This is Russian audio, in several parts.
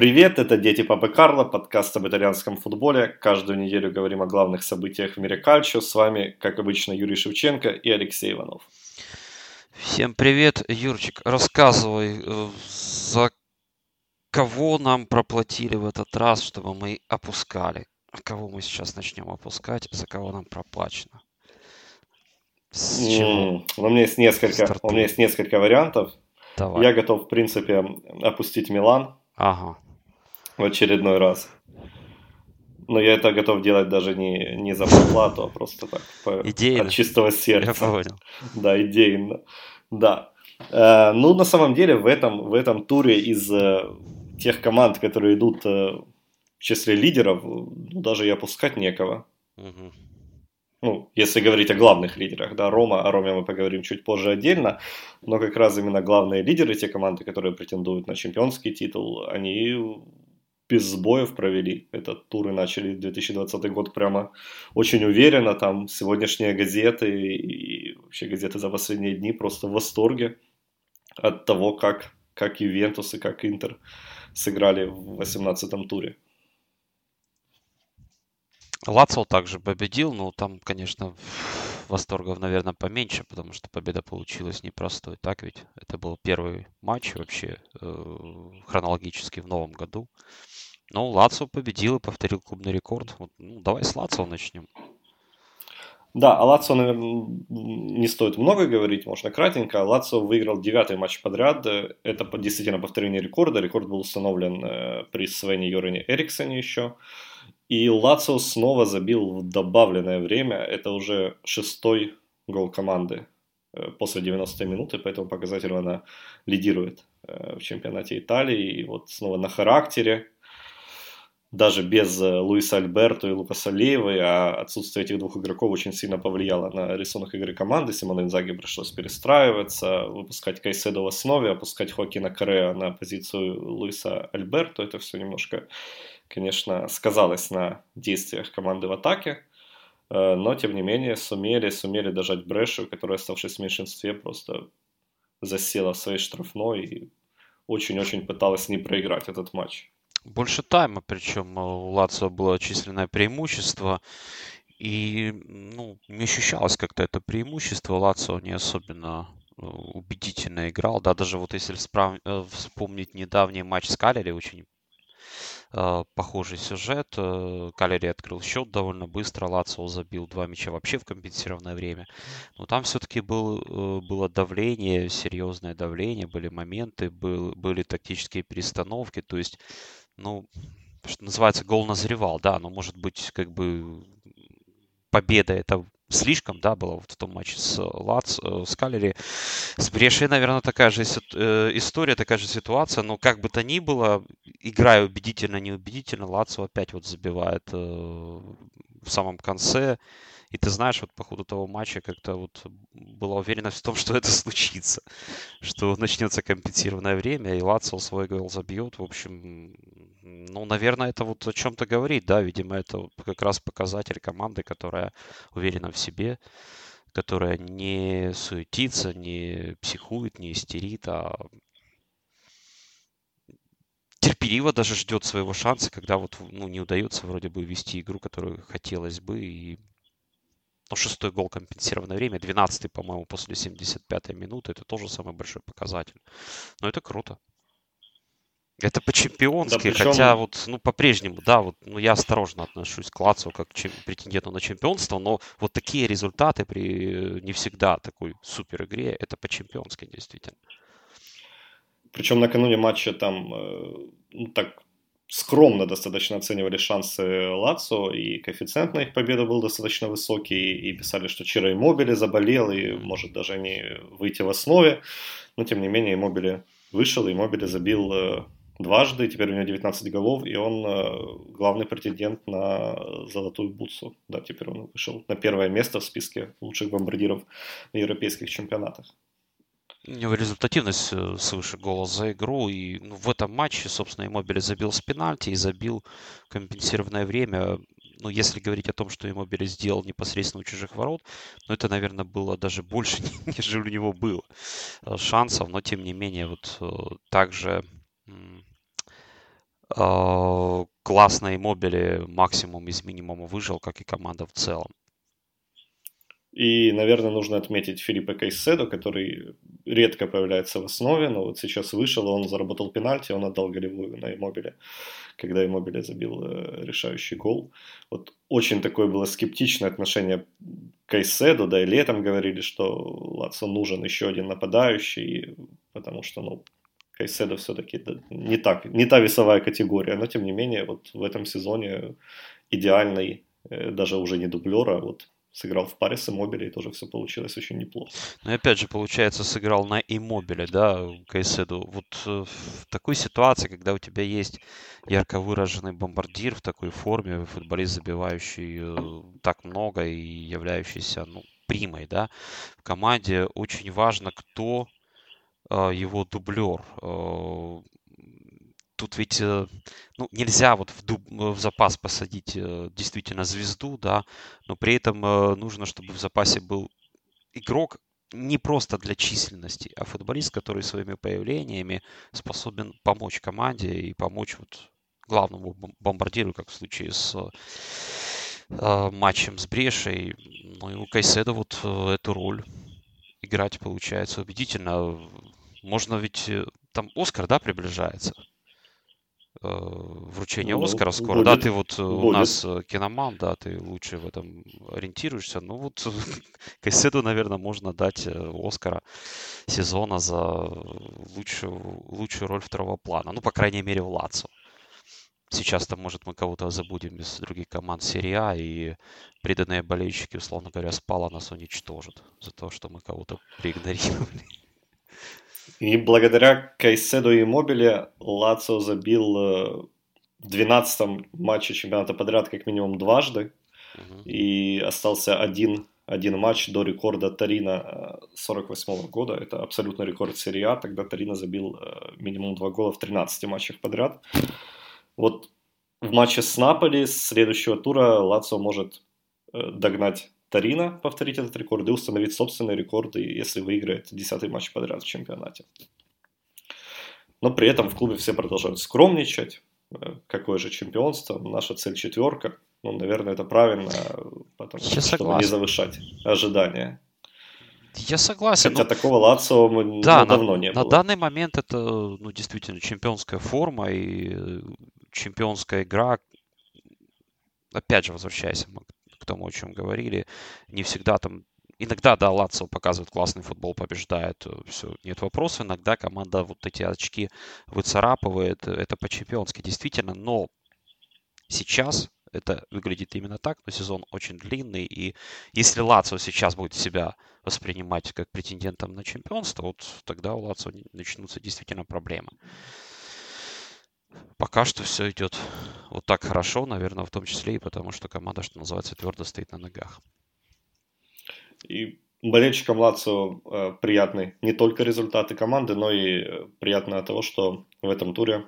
Привет, это «Дети Папы Карло», подкаст об итальянском футболе. Каждую неделю говорим о главных событиях в мире кальчо. С вами, как обычно, Юрий Шевченко и Алексей Иванов. Всем привет, Юрчик. Рассказывай, э, за кого нам проплатили в этот раз, чтобы мы опускали? Кого мы сейчас начнем опускать, за кого нам проплачено? Mm, у меня есть несколько, у меня есть несколько вариантов. Давай. Я готов, в принципе, опустить Милан. Ага. В очередной раз. Но я это готов делать даже не, не за проплату, а просто так, по, идейно. от чистого сердца. Я понял. Да, идейно. Да. Э, ну, на самом деле, в этом, в этом туре из э, тех команд, которые идут э, в числе лидеров, ну, даже и опускать некого. Угу ну, если говорить о главных лидерах, да, Рома, о Роме мы поговорим чуть позже отдельно, но как раз именно главные лидеры, те команды, которые претендуют на чемпионский титул, они без сбоев провели этот тур и начали 2020 год прямо очень уверенно, там сегодняшние газеты и вообще газеты за последние дни просто в восторге от того, как, как Ювентус и как Интер сыграли в 18 туре. Лацо также победил, но там, конечно, восторгов, наверное, поменьше, потому что победа получилась непростой. Так ведь это был первый матч вообще э, хронологически в новом году. Но Лацо победил и повторил клубный рекорд. Вот, ну, давай с Лацо начнем. Да, о Лацо, наверное, не стоит много говорить, можно кратенько. Лацо выиграл девятый матч подряд. Это действительно повторение рекорда. Рекорд был установлен э, при Свене Йорене Эриксоне еще. И Лацио снова забил в добавленное время. Это уже шестой гол команды э, после 90 минуты, поэтому показатель она лидирует э, в чемпионате Италии. И вот снова на характере, даже без э, Луиса Альберто и Лукаса Леевой, а отсутствие этих двух игроков очень сильно повлияло на рисунок игры команды. Симону Инзаги пришлось перестраиваться, выпускать Кайседо в основе, опускать Хоакина Корея на позицию Луиса Альберто. Это все немножко конечно, сказалось на действиях команды в атаке, э, но, тем не менее, сумели, сумели дожать Брешу, которая, оставшись в меньшинстве, просто засела в своей штрафной и очень-очень пыталась не проиграть этот матч. Больше тайма, причем у Лацио было численное преимущество, и ну, не ощущалось как-то это преимущество. Лацио не особенно э, убедительно играл. Да, даже вот если э, вспомнить недавний матч с Калери, очень Э, похожий сюжет. Э, Калери открыл счет довольно быстро, Лацио забил два мяча вообще в компенсированное время. Но там все-таки был, э, было давление, серьезное давление, были моменты, был, были тактические перестановки. То есть, ну, что называется, гол назревал, да, но может быть, как бы победа это слишком, да, было вот в том матче с Лац, э, с Калери. С Брешей, наверное, такая же э, история, такая же ситуация, но как бы то ни было, играя убедительно, неубедительно, Лацо опять вот забивает э, в самом конце. И ты знаешь, вот по ходу того матча как-то вот была уверенность в том, что это случится, что начнется компенсированное время, и Лацио свой гол забьет. В общем, ну, наверное, это вот о чем-то говорит, да, видимо, это как раз показатель команды, которая уверена в себе, которая не суетится, не психует, не истерит, а терпеливо даже ждет своего шанса, когда вот ну, не удается вроде бы вести игру, которую хотелось бы, и ну, шестой гол компенсированное время, 12-й, по-моему, после 75-й минуты. Это тоже самый большой показатель. Но это круто. Это по-чемпионски, да, причем... хотя вот, ну, по-прежнему, да, вот, ну, я осторожно отношусь к Лацио как чем, претенденту на чемпионство, но вот такие результаты при не всегда такой супер игре, это по-чемпионски действительно. Причем накануне матча там, э, ну, так скромно достаточно оценивали шансы Лацо, и коэффициент на их победу был достаточно высокий, и писали, что Чиро Иммобили заболел, и может даже не выйти в основе, но тем не менее Иммобили вышел, и Иммобили забил э, дважды, теперь у него 19 голов, и он э, главный претендент на золотую бутсу. Да, теперь он вышел на первое место в списке лучших бомбардиров на европейских чемпионатах. У него результативность э, свыше гола за игру. И ну, в этом матче, собственно, Иммобили забил с пенальти и забил компенсированное время. Ну, если говорить о том, что Иммобили сделал непосредственно у чужих ворот, ну, это, наверное, было даже больше, нежели у него было э, шансов. Но, тем не менее, вот также э, классной мобили максимум из минимума выжил, как и команда в целом. И, наверное, нужно отметить Филиппа Кайседо, который редко появляется в основе, но вот сейчас вышел, он заработал пенальти, он отдал голевую на Иммобиле, когда Иммобиле забил э, решающий гол. Вот очень такое было скептичное отношение Кайседо, да и летом говорили, что Лацо нужен еще один нападающий, потому что, ну, Кайседо все-таки не, так, не та весовая категория, но тем не менее вот в этом сезоне идеальный, э, даже уже не дублера, вот сыграл в паре с Иммобиле, и тоже все получилось очень неплохо. Ну опять же, получается, сыграл на Иммобиле, да, Кайседу. Вот э, в такой ситуации, когда у тебя есть ярко выраженный бомбардир в такой форме, футболист, забивающий э, так много и являющийся, ну, примой, да, в команде очень важно, кто э, его дублер тут ведь э, ну, нельзя вот в, дуб, в запас посадить э, действительно звезду, да, но при этом э, нужно, чтобы в запасе был игрок не просто для численности, а футболист, который своими появлениями способен помочь команде и помочь вот главному бомбардиру, как в случае с э, матчем с Брешей. Ну и у Кайседа вот э, эту роль играть получается убедительно. Можно ведь... Там Оскар, да, приближается? Э, вручение ну, Оскара скоро. Будет, да, ты вот будет. у нас э, киноман, да, ты лучше в этом ориентируешься. Ну вот Кайседу, наверное, можно дать э, Оскара сезона за лучшую, лучшую роль второго плана. Ну, по крайней мере, в Лацо. Сейчас-то, может, мы кого-то забудем из других команд серии А, и преданные болельщики, условно говоря, спала нас уничтожат за то, что мы кого-то проигнорировали. И благодаря Кайседу и Мобиле Лацио забил э, в 12-м матче чемпионата подряд как минимум дважды. Угу. И остался один, один матч до рекорда Тарина 48 -го года. Это абсолютно рекорд серии А. Тогда Тарина забил э, минимум два гола в 13 матчах подряд. Вот в матче с Наполи с следующего тура Лацио может э, догнать Тарина повторить этот рекорд и установить собственные рекорды, если выиграет десятый матч подряд в чемпионате. Но при этом в клубе все продолжают скромничать. Э, какое же чемпионство? Наша цель четверка. Ну, наверное, это правильно, потому что, чтобы не завышать ожидания. Я согласен. Хотя ну, такого Лацио мы да, давно на, не было. На данный момент это ну, действительно чемпионская форма и э, чемпионская игра. Опять же, возвращаясь тому, о чем говорили. Не всегда там Иногда, да, Лацио показывает классный футбол, побеждает, э, все, нет вопросов. Иногда команда вот эти очки выцарапывает, э, это по-чемпионски действительно, но сейчас это выглядит именно так, но сезон очень длинный, и если Лацио сейчас будет себя воспринимать как претендентом на чемпионство, вот тогда у Лацио начнутся действительно проблемы. Пока что все идет вот так хорошо, наверное, в том числе и потому, что команда, что называется, твердо стоит на ногах. И болельщикам Лацио э, приятны не только результаты команды, но и э, приятно от того, что в этом туре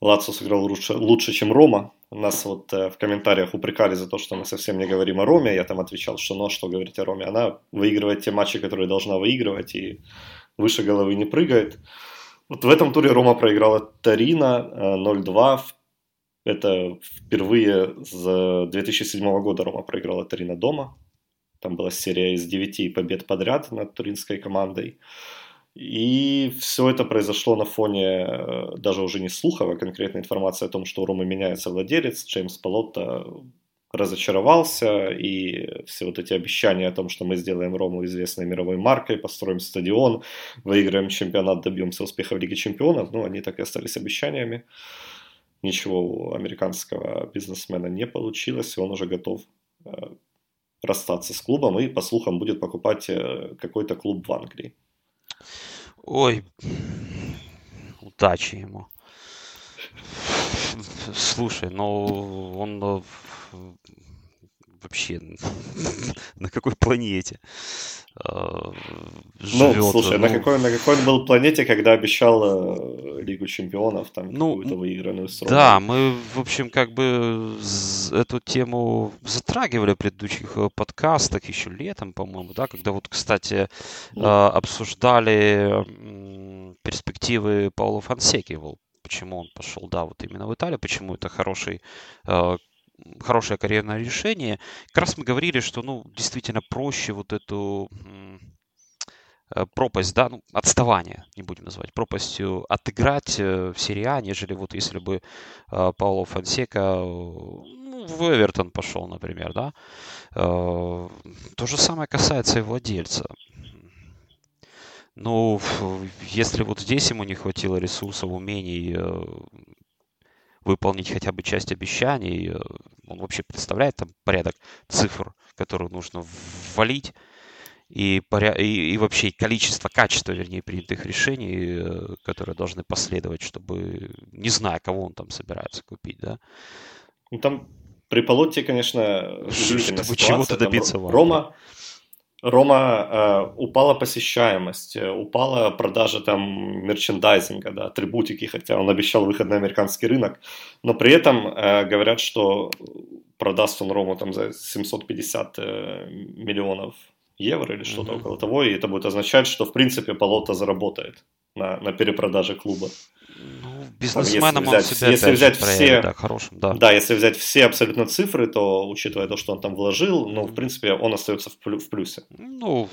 Лацио сыграл лучше, лучше, чем Рома. Нас вот э, в комментариях упрекали за то, что мы совсем не говорим о Роме. Я там отвечал, что ну что говорить о Роме. Она выигрывает те матчи, которые должна выигрывать, и выше головы не прыгает. Вот в этом туре Рома проиграла Тарина 0-2. Это впервые с 2007 года Рома проиграла Тарина дома. Там была серия из 9 побед подряд над туринской командой. И все это произошло на фоне э, даже уже не слухов, а конкретной информации о том, что у Ромы меняется владелец. Джеймс Полотта разочаровался, и все вот эти обещания о том, что мы сделаем Рому известной мировой маркой, построим стадион, выиграем чемпионат, добьемся успеха в Лиге Чемпионов, ну, они так и остались обещаниями. Ничего у американского бизнесмена не получилось, и он уже готов э, расстаться с клубом и, по слухам, будет покупать э, какой-то клуб в Англии. Ой, удачи ему. Слушай, ну он э, вообще на какой планете живет. Ну, слушай, ну... На, какой, на какой он был планете, когда обещал э, Лигу Чемпионов, там ну, какую-то выигранную сторону? Да, мы, в общем, как бы эту тему затрагивали в предыдущих э, подкастах еще летом, по-моему, да, когда вот, кстати, ну. э, обсуждали перспективы Паула Фансеки почему он пошел, да, вот именно в Италию, почему это хороший, э, хорошее карьерное решение. Как раз мы говорили, что, ну, действительно проще вот эту э, пропасть, да, ну, отставание, не будем называть, пропастью отыграть э, в серии А, нежели вот если бы Пауло Фонсека ну, в Эвертон пошел, например, да. То же самое касается и владельца. Ну, если вот здесь ему не хватило ресурсов, умений выполнить хотя бы часть обещаний. Э, он вообще представляет там порядок цифр, которые нужно ввалить, и, поря... и, и вообще количество, качество, вернее, принятых решений, э, которые должны последовать, чтобы, не знаю, кого он там собирается купить, да. Ну, там при Полотте, конечно, чтобы чего-то добиться. Рома, Рома, э, упала посещаемость, э, упала продажа там мерчендайзинга, да, атрибутики, хотя он обещал выход на американский рынок, но при этом э, говорят, что продаст он Рому там за 750 э, миллионов евро или что-то mm-hmm. около того, и это будет означать, что в принципе Полота заработает на, на перепродаже клуба. Ну, бизнесменом он себя если взять все, да, хорошим, да. Да, если взять все абсолютно цифры, то, учитывая то, что он там вложил, ну, в принципе, он остается в, плю- в плюсе. Ну,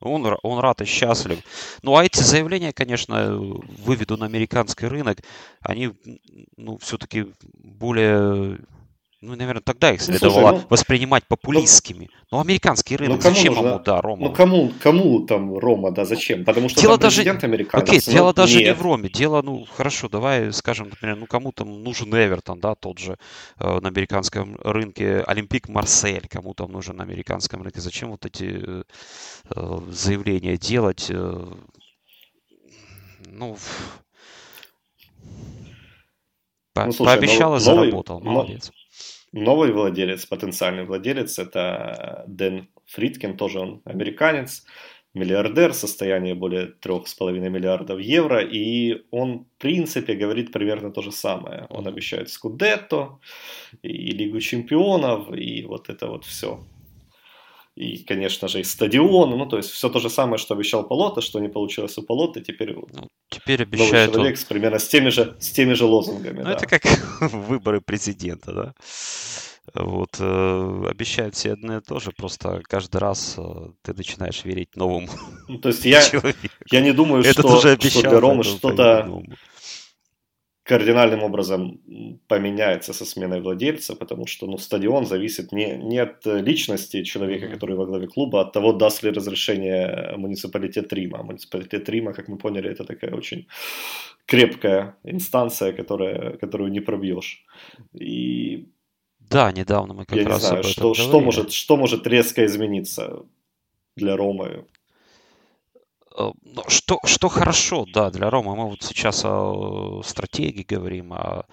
он, он рад и счастлив. Ну, а эти заявления, конечно, выведу на американский рынок, они, ну, все-таки более ну, наверное, тогда их ну, следовало ну, слушай, ну, воспринимать популистскими. Ну, американский рынок, ну, зачем нужно? ему, да, Рома? Ну, кому, кому там Рома, да, зачем? Потому что дело даже... американец. Окей, ну, дело даже нет. не в Роме. Дело, ну, хорошо, давай скажем, например, ну, кому там нужен Эвертон, да, тот же э, на американском рынке, Олимпик Марсель, кому там нужен на американском рынке. Зачем вот эти э, э заявления делать? Э, ну, по, ну, слушай, пообещал новый, и заработал, молодец. Новый владелец, потенциальный владелец, это Дэн Фридкин, тоже он американец, миллиардер, состояние более 3,5 миллиардов евро, и он, в принципе, говорит примерно то же самое. Он обещает Скудетто, и Лигу чемпионов, и вот это вот все. И, конечно же, и стадион, ну, то есть все то же самое, что обещал Полота, что не получилось у Полота, теперь, ну, теперь обещает новый человек он... с, примерно с теми же, с теми же лозунгами. Ну, да. это как выборы президента, да? Вот, э, обещают все одно и то же, просто каждый раз э, ты начинаешь верить новому ну, То есть я, я не думаю, Этот что, уже что для Ромы что-то кардинальным образом поменяется со сменой владельца, потому что ну, стадион зависит не, не от личности человека, который во главе клуба, а от того, даст ли разрешение муниципалитет Рима. Муниципалитет Рима, как мы поняли, это такая очень крепкая инстанция, которая, которую не пробьешь. И да, недавно мы как я раз не знаю, об этом что, что, может, что может резко измениться для Ромы? Э, ну, что, что хорошо, да, для Ромы. Мы вот сейчас о стратегии говорим, о,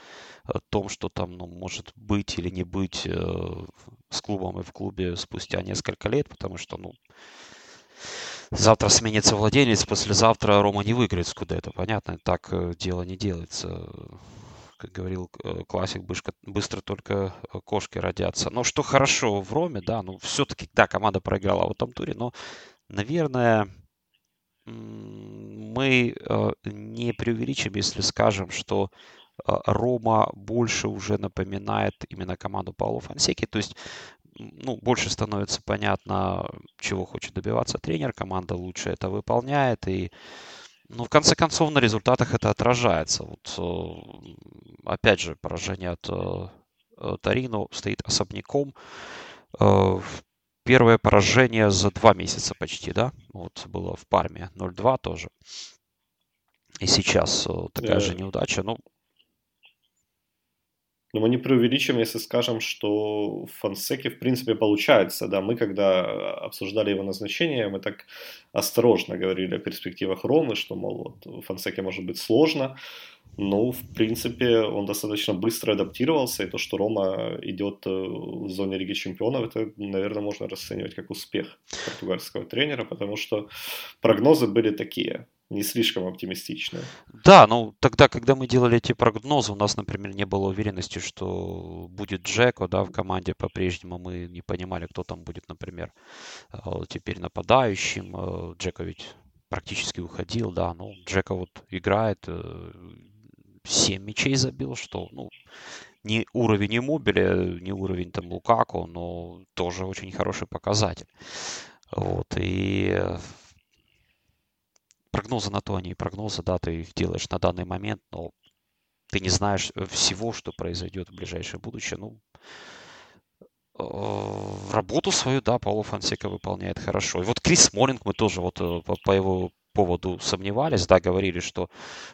о том, что там ну, может быть или не быть э, с клубом и в клубе спустя несколько лет, потому что, ну, завтра сменится владелец, послезавтра Рома не выиграет с это понятно, так э, дело не делается как говорил э, классик, быстро только э, кошки родятся. Но что хорошо в Роме, да, ну все-таки, да, команда проиграла в этом туре, но, наверное, мы э, не преувеличим, если скажем, что Рома больше уже напоминает именно команду Паула Фансеки, то есть ну, больше становится понятно, чего хочет добиваться тренер, команда лучше это выполняет, и ну, в конце концов, на результатах это отражается. Вот, э, опять же, поражение от э, э, Торино стоит особняком. Первое поражение за два месяца почти, да? Вот было в Парме 0-2 тоже. И сейчас такая yeah. же неудача. Ну, но мы не преувеличим, если скажем, что в Фонсеке в принципе получается. Да, мы когда обсуждали его назначение, мы так осторожно говорили о перспективах Ромы, что, мол, вот, в Фонсеке может быть сложно. Ну, в принципе, он достаточно быстро адаптировался, и то, что Рома идет э, в зоне Лиги Чемпионов, это, наверное, можно расценивать как успех португальского тренера, потому что прогнозы были такие не слишком оптимистично. Да, ну тогда, когда мы делали эти прогнозы, у нас, например, не было уверенности, что будет Джеко, да, в команде по-прежнему. Мы не понимали, кто там будет, например, э, теперь нападающим. Э, Джеко ведь практически уходил, да, ну Джеко вот играет, 7 мячей забил, что, ну, не уровень Иммобиля, не уровень там Лукаку, но тоже очень хороший показатель. Вот, и прогнозы на то они прогнозы, да, ты их делаешь на данный момент, но ты не знаешь всего, что произойдет в ближайшее будущее. Ну, э, работу свою, да, Пауло Фансека выполняет хорошо. И вот Крис Моллинг, мы тоже вот э, по его поводу сомневались, да, говорили, что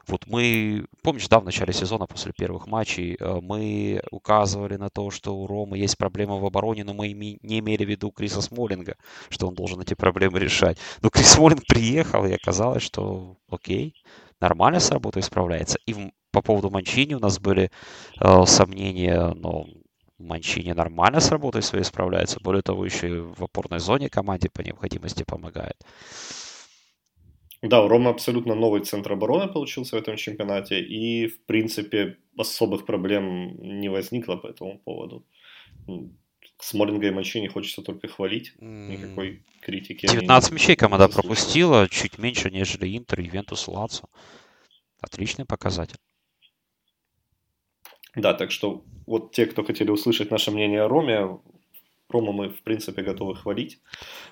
вот мы, помнишь, да, в начале сезона после первых матчей э, мы указывали на то, что у Ромы есть проблемы в обороне, но мы не имели в виду Криса Смолинга, что он должен эти проблемы решать. Но Крис Смолинг приехал, и оказалось, что окей, нормально с работой справляется. И по поводу Манчини у нас были э, сомнения, но Манчини нормально с работой своей справляется. Более того, еще и в опорной зоне команде по необходимости помогает. Да, у Рома абсолютно новый центр обороны получился в этом чемпионате, и, в принципе, особых проблем не возникло по этому поводу. Смолинга и Манчини хочется только хвалить, никакой критики. 19 мячей команда пропустила, чуть меньше, нежели Интер, Ювентус, Лацо. Отличный показатель. Да, так что вот те, кто хотели услышать наше мнение о Роме, Рому мы, в принципе, готовы хвалить.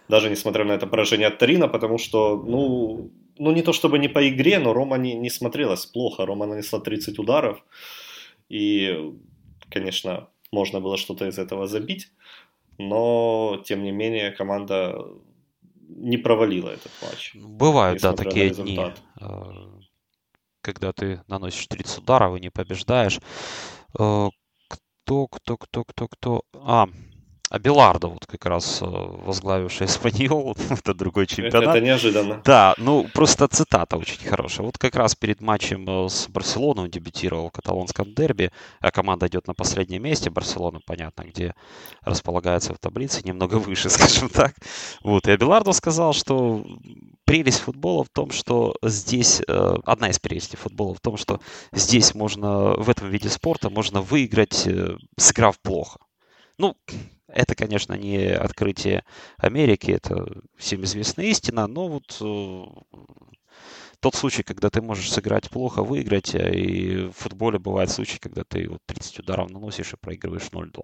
Даже несмотря на это поражение от Тарина, потому что, ну, ну не то чтобы не по игре, но Рома не, не смотрелась плохо. Рома нанесла 30 ударов. И, конечно, можно было что-то из этого забить. Но, тем не менее, команда не провалила этот матч. Бывают, да, такие дни, а, когда ты наносишь 30 ударов и не побеждаешь. Э, кто, кто, кто, кто, кто... А, а Белардо, вот как раз э, возглавивший Эспаньол, это другой чемпионат. Это, неожиданно. Да, ну просто цитата очень хорошая. Вот как раз перед матчем э, с Барселоной он дебютировал в каталонском дерби, а команда идет на последнем месте. Барселона, понятно, где располагается в таблице, немного выше, скажем так. Вот, и Абелардо сказал, что прелесть футбола в том, что здесь, э, одна из прелестей футбола в том, что здесь можно, в этом виде спорта можно выиграть, сыграв плохо. Ну, это, конечно, не открытие Америки, это всем известная истина, но вот э, тот случай, когда ты можешь сыграть плохо, выиграть, э, и в футболе бывает случай, когда ты вот 30 ударов наносишь и проигрываешь 0-2.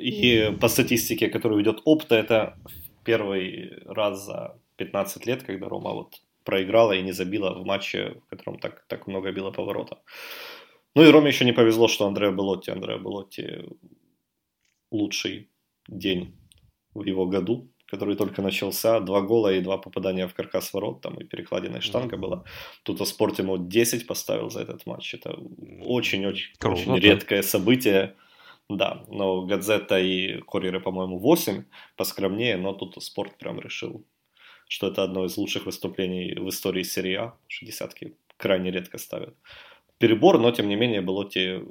И по статистике, которую ведет Опта, это первый раз за 15 лет, когда Рома вот проиграла и не забила в матче, в котором так, так много било поворота. Ну и Роме еще не повезло, что Андреа Белотти, Андреа Белотти лучший день в его году, который только начался. Два гола и два попадания в каркас ворот, там и перекладиная штанга была. Тут о спорте ему 10 поставил за этот матч. Это очень-очень очень редкое событие. Да, но Гадзета и Курьеры, по-моему, 8, поскромнее, но тут спорт прям решил, что это одно из лучших выступлений в истории серии А, что десятки крайне редко ставят. Перебор, но тем не менее Белоти,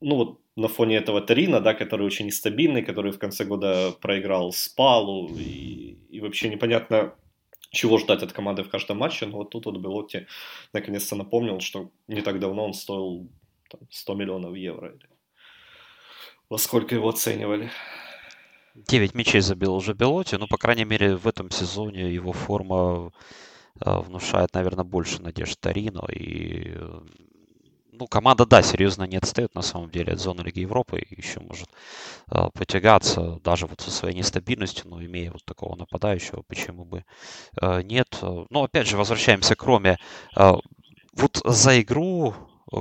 ну вот на фоне этого Тарина, да, который очень нестабильный, который в конце года проиграл Спалу, и, и вообще непонятно, чего ждать от команды в каждом матче, но вот тут вот Белотти наконец-то напомнил, что не так давно он стоил там, 100 миллионов евро. Или во сколько его оценивали. 9 мячей забил уже Белотти, но, по крайней мере, в этом сезоне его форма э, внушает, наверное, больше надежд Тарино, и ну, команда, да, серьезно не отстает на самом деле от зоны Лиги Европы еще может э, потягаться даже вот со своей нестабильностью, но имея вот такого нападающего, почему бы э, нет. Но опять же, возвращаемся к Роме. Э, вот за игру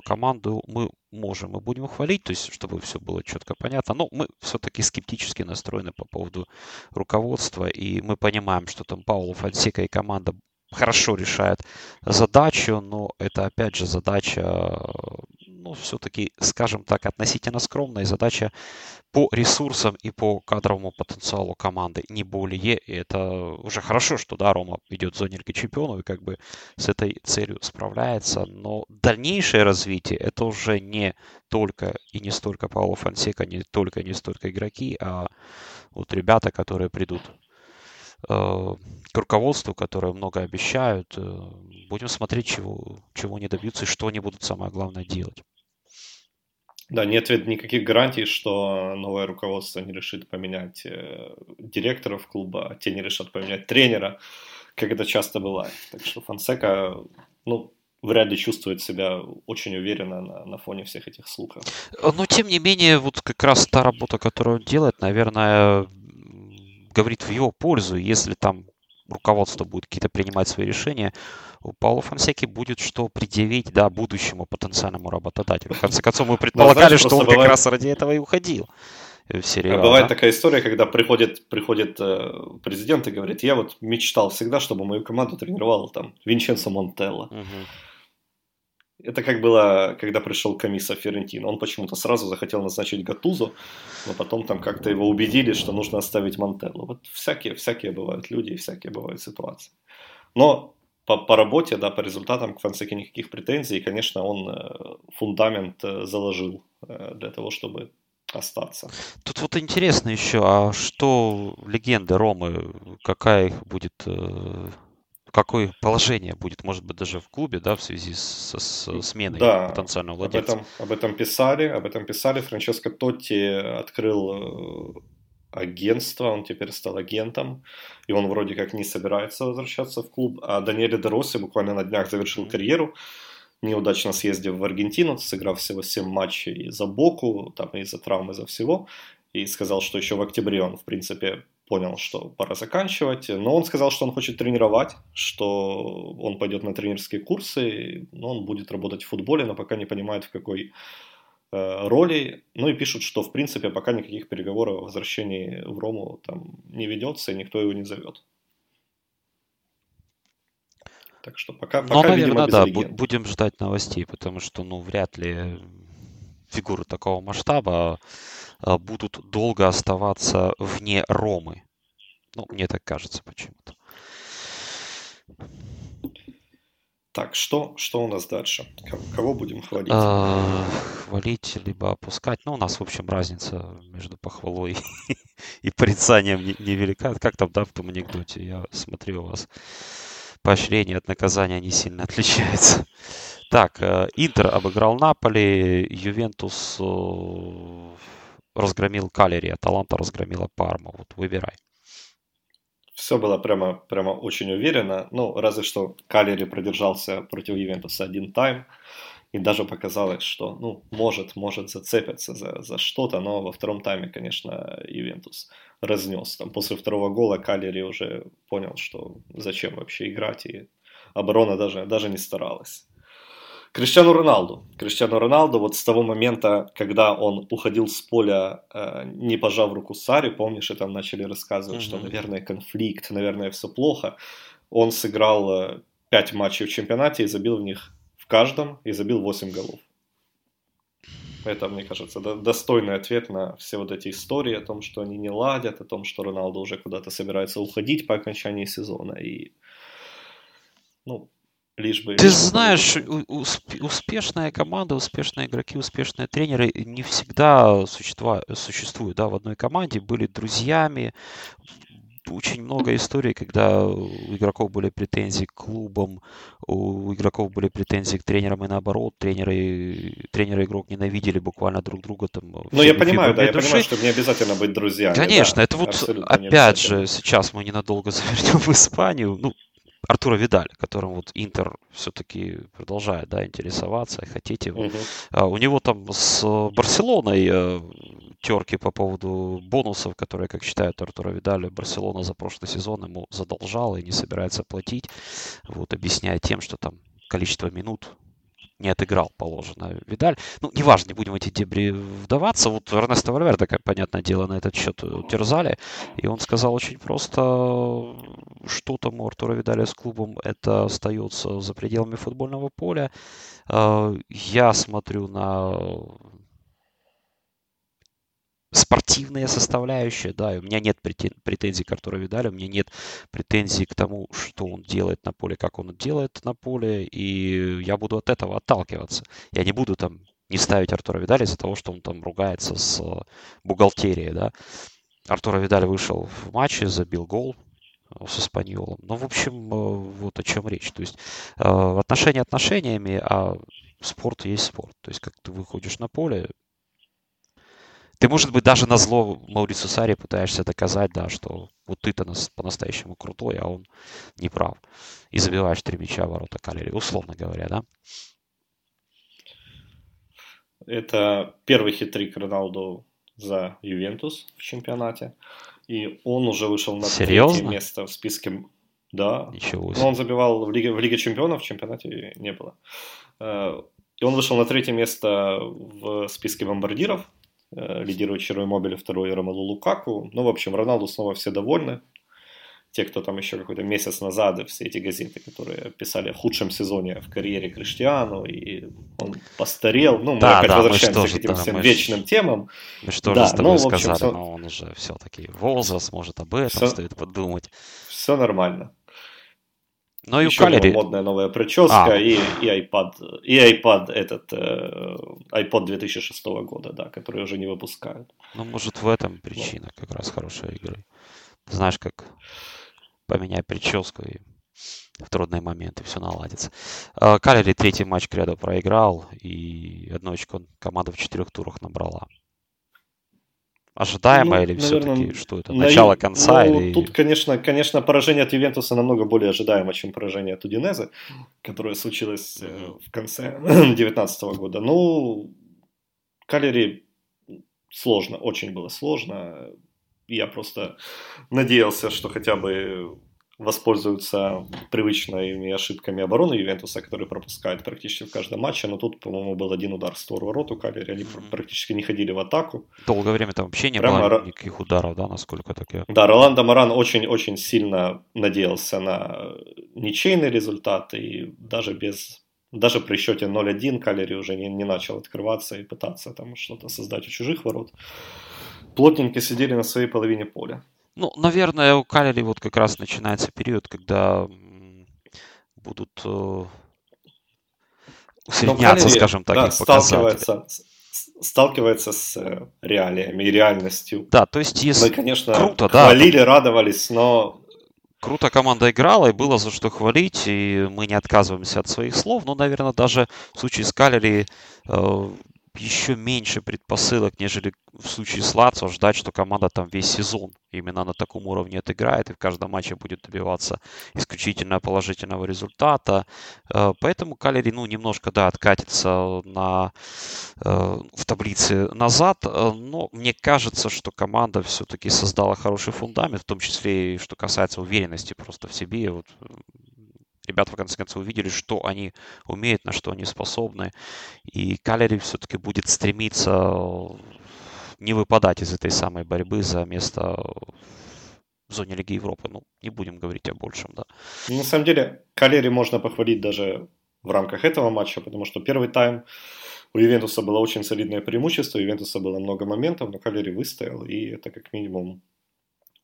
команду мы можем и будем хвалить, то есть чтобы все было четко понятно. Но мы все-таки скептически настроены по поводу руководства, и мы понимаем, что там Пауло Фонсека и команда хорошо решает задачу, но это опять же задача, ну, все-таки, скажем так, относительно скромная задача по ресурсам и по кадровому потенциалу команды, не более. И это уже хорошо, что, да, Рома идет в зоне Лиги Чемпионов и как бы с этой целью справляется, но дальнейшее развитие это уже не только и не столько Пауло Фонсека, не только и не столько игроки, а вот ребята, которые придут к руководству, которые много обещают. Э, будем смотреть, чего, чего они добьются и что они будут самое главное делать. Да, нет ведь никаких гарантий, что новое руководство не решит поменять э, директоров клуба, а те не решат поменять тренера, как это часто бывает. Так что Фонсека, ну, вряд ли чувствует себя очень уверенно на, на фоне всех этих слухов. Но, тем не менее, вот как раз та работа, которую он делает, наверное, говорит в его пользу. Если там руководство будет какие-то принимать свои решения, у Паула Фонсеки будет что предъявить да, будущему потенциальному работодателю. В конце концов, мы предполагали, знаешь, что он бывает... как раз ради этого и уходил в сериал. А бывает да? такая история, когда приходит, приходит э, президент и говорит, я вот мечтал всегда, чтобы мою команду тренировал там Винченцо Монтелло. Угу. Это как было, когда пришел комисса Ферентин. Он почему-то сразу захотел назначить Гатузу, но потом там как-то его убедили, что нужно оставить Монтелло. Вот всякие, всякие бывают люди всякие бывают ситуации. Но по, по работе, да, по результатам к Фансеке никаких претензий. И, конечно, он э, фундамент э, заложил э, для того, чтобы остаться. Тут вот интересно еще, а что легенды Ромы, какая их будет какое положение будет, может быть, даже в клубе, да, в связи с, с сменой да, потенциального владельца. Об этом, об этом писали, об этом писали. Франческо Тотти открыл э, агентство, он теперь стал агентом, и он вроде как не собирается возвращаться в клуб. А Даниэль Дероси буквально на днях завершил карьеру, неудачно съездив в Аргентину, сыграв всего 7 матчей за Боку, там из-за травмы, из-за всего, и сказал, что еще в октябре он, в принципе, понял, что пора заканчивать. Но он сказал, что он хочет тренировать, что он пойдет на тренерские курсы, но он будет работать в футболе, но пока не понимает, в какой э, роли. Ну и пишут, что в принципе пока никаких переговоров о возвращении в Рому там не ведется, и никто его не зовет. Так что пока, ну, пока наверное, видимо, да, легенд. будем ждать новостей, потому что, ну, вряд ли фигуры такого масштаба а, будут долго оставаться вне Ромы. Ну, мне так кажется почему-то. Так, что, что у нас дальше? Кого будем хвалить? А, хвалить, либо опускать. Ну, у нас, в общем, разница между похвалой и порицанием невелика. Как там, да, в том анекдоте? Я смотрю, у вас поощрение от наказания не сильно отличается. Так, э, Интер обыграл Наполи, Ювентус разгромил Калери, а Таланта разгромила Парма. Вот выбирай. Все было прямо, прямо очень уверенно. Ну, разве что Калери продержался против Ювентуса один тайм. И даже показалось, что, ну, может, может зацепиться за, за что-то, но во втором тайме, конечно, Ювентус разнес. Там после второго гола Калери уже понял, что зачем вообще играть, и оборона даже, даже не старалась. Криштиану Роналду. Криштиану Роналду вот с того момента, когда он уходил с поля, э, не пожав руку Саре, помнишь, и там начали рассказывать, mm-hmm. что, наверное, конфликт, наверное, все плохо. Он сыграл э, 5 матчей в чемпионате и забил в них в каждом, и забил 8 голов. Это, мне кажется, достойный ответ на все вот эти истории о том, что они не ладят, о том, что Роналду уже куда-то собирается уходить по окончании сезона. И, ну, лишь бы... Ты знаешь, успешная команда, успешные игроки, успешные тренеры не всегда существа, существуют да, в одной команде, были друзьями. Очень много историй, когда у игроков были претензии к клубам, у игроков были претензии к тренерам и наоборот, тренеры, тренеры и игрок ненавидели буквально друг друга. Там, ну, я понимаю, да, я души. понимаю, что не обязательно быть друзьями. Конечно, да, это вот опять же, сейчас мы ненадолго завернем в Испанию. Ну, Артура Видаля, которым вот Интер все-таки продолжает да, интересоваться, хотеть его. Угу. А, у него там с Барселоной э, терки по поводу бонусов, которые, как считают Артура Видаля, Барселона за прошлый сезон ему задолжала и не собирается платить, вот, объясняя тем, что там количество минут не отыграл положено Видаль. Ну, неважно, не будем в эти дебри вдаваться. Вот Эрнесто Вальверде, как понятное дело, на этот счет терзали. И он сказал очень просто, что там у Артура Видаля с клубом, это остается за пределами футбольного поля. А, я смотрю на спортивная составляющая, да, и у меня нет претензий к Артуру Видалю, у меня нет претензий к тому, что он делает на поле, как он делает на поле, и я буду от этого отталкиваться. Я не буду там не ставить Артура Видаля из-за того, что он там ругается с бухгалтерией, да. Артура Видаль вышел в матче, забил гол с Испаньолом. Ну, в общем, э, вот о чем речь. То есть э, отношения отношениями, а спорт есть спорт. То есть, как ты выходишь на поле, Ты, может быть, даже на зло Маурицу Сари пытаешься доказать, да, что вот ты-то по-настоящему крутой, а он не прав. И забиваешь три мяча в ворота Калери, условно говоря, да? Это первый хитрик Роналду за Ювентус в чемпионате. И он уже вышел на Серьезно? третье место в списке. Да. Ничего себе. Но он забивал в Лиге, в Лиге чемпионов, в чемпионате не было. Э, и он вышел на третье место в списке бомбардиров. Э, лидирует Черой Мобили, второй Ромалу Лукаку. Ну, в общем, Роналду снова все довольны те, кто там еще какой-то месяц назад, все эти газеты, которые писали о худшем сезоне в карьере Криштиану, и он постарел. Ну, мы да, опять да, возвращаемся мы к этим да, всем мы вечным темам. Мы что да, же с тобой ну, сказали, общем, но он уже все-таки возраст, может об этом все, стоит подумать. Все нормально. Но и Еще Калери... модная новая прическа а. и, и iPad, и iPad этот э, iPod 2006 года, да, который уже не выпускают. Ну, может, в этом причина вот. как раз хорошей игры. Знаешь, как поменяй прическу и в трудные моменты все наладится. А, Калери третий матч Кредо проиграл, и одно очко команда в четырех турах набрала. Ожидаемо ну, или все-таки что это? Начало на... конца? Ну, или... Тут, конечно, конечно, поражение от Ювентуса намного более ожидаемо, чем поражение от Удинеза, которое случилось mm-hmm. в конце 2019 года. Ну, Калери сложно, очень было сложно я просто надеялся, что хотя бы воспользуются привычными ошибками обороны Ювентуса, которые пропускают практически в каждом матче, но тут, по-моему, был один удар в створ ворот у Калери, они mm-hmm. практически не ходили в атаку. Долгое время там вообще не Прямо... было никаких ударов, да, насколько так я... Да, Роландо Маран очень-очень сильно надеялся на ничейный результат, и даже без даже при счете 0-1 Калери уже не, не начал открываться и пытаться там что-то создать у чужих ворот плотненько сидели на своей половине поля. Ну, наверное, у Калери вот как раз начинается период, когда будут э, усредняться, Калери, скажем так, да, их сталкивается, сталкивается с э, реалиями и реальностью. Да, то есть если... Мы, конечно, круто, хвалили, да, радовались, но... Круто команда играла, и было за что хвалить, и мы не отказываемся от своих слов, но, наверное, даже в случае с Калери э, еще меньше предпосылок, нежели в случае с Лацо, ждать, что команда там весь сезон именно на таком уровне отыграет и в каждом матче будет добиваться исключительно положительного результата. Э, поэтому Калери, ну, немножко, да, откатится на, э, в таблице назад, э, но мне кажется, что команда все-таки создала хороший фундамент, в том числе и что касается уверенности просто в себе. Вот ребята, в конце концов, увидели, что они умеют, на что они способны. И Калери все-таки будет стремиться э, не выпадать из этой самой борьбы за место в зоне Лиги Европы. Ну, не будем говорить о большем, да. На самом деле, Калери можно похвалить даже в рамках этого матча, потому что первый тайм у Ювентуса было очень солидное преимущество, у Ювентуса было много моментов, но Калери выстоял, и это как минимум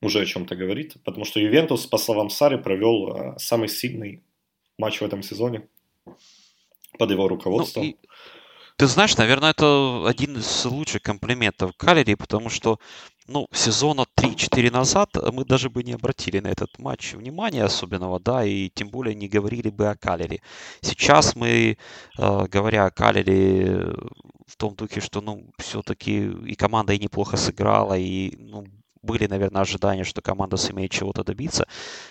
уже о чем-то говорит, потому что Ювентус, по словам Сари, провел э, самый сильный матч в этом сезоне под его руководством. Ну, и, ты знаешь, наверное, это один из лучших комплиментов Калери, потому что ну, сезона 3-4 назад мы даже бы не обратили на этот матч внимания особенного, да, и тем более не говорили бы о Калери. Сейчас мы, э, говоря о Калери в том духе, что, ну, все-таки и команда и неплохо сыграла, и, ну, были, наверное, ожидания, что команда сумеет чего-то добиться.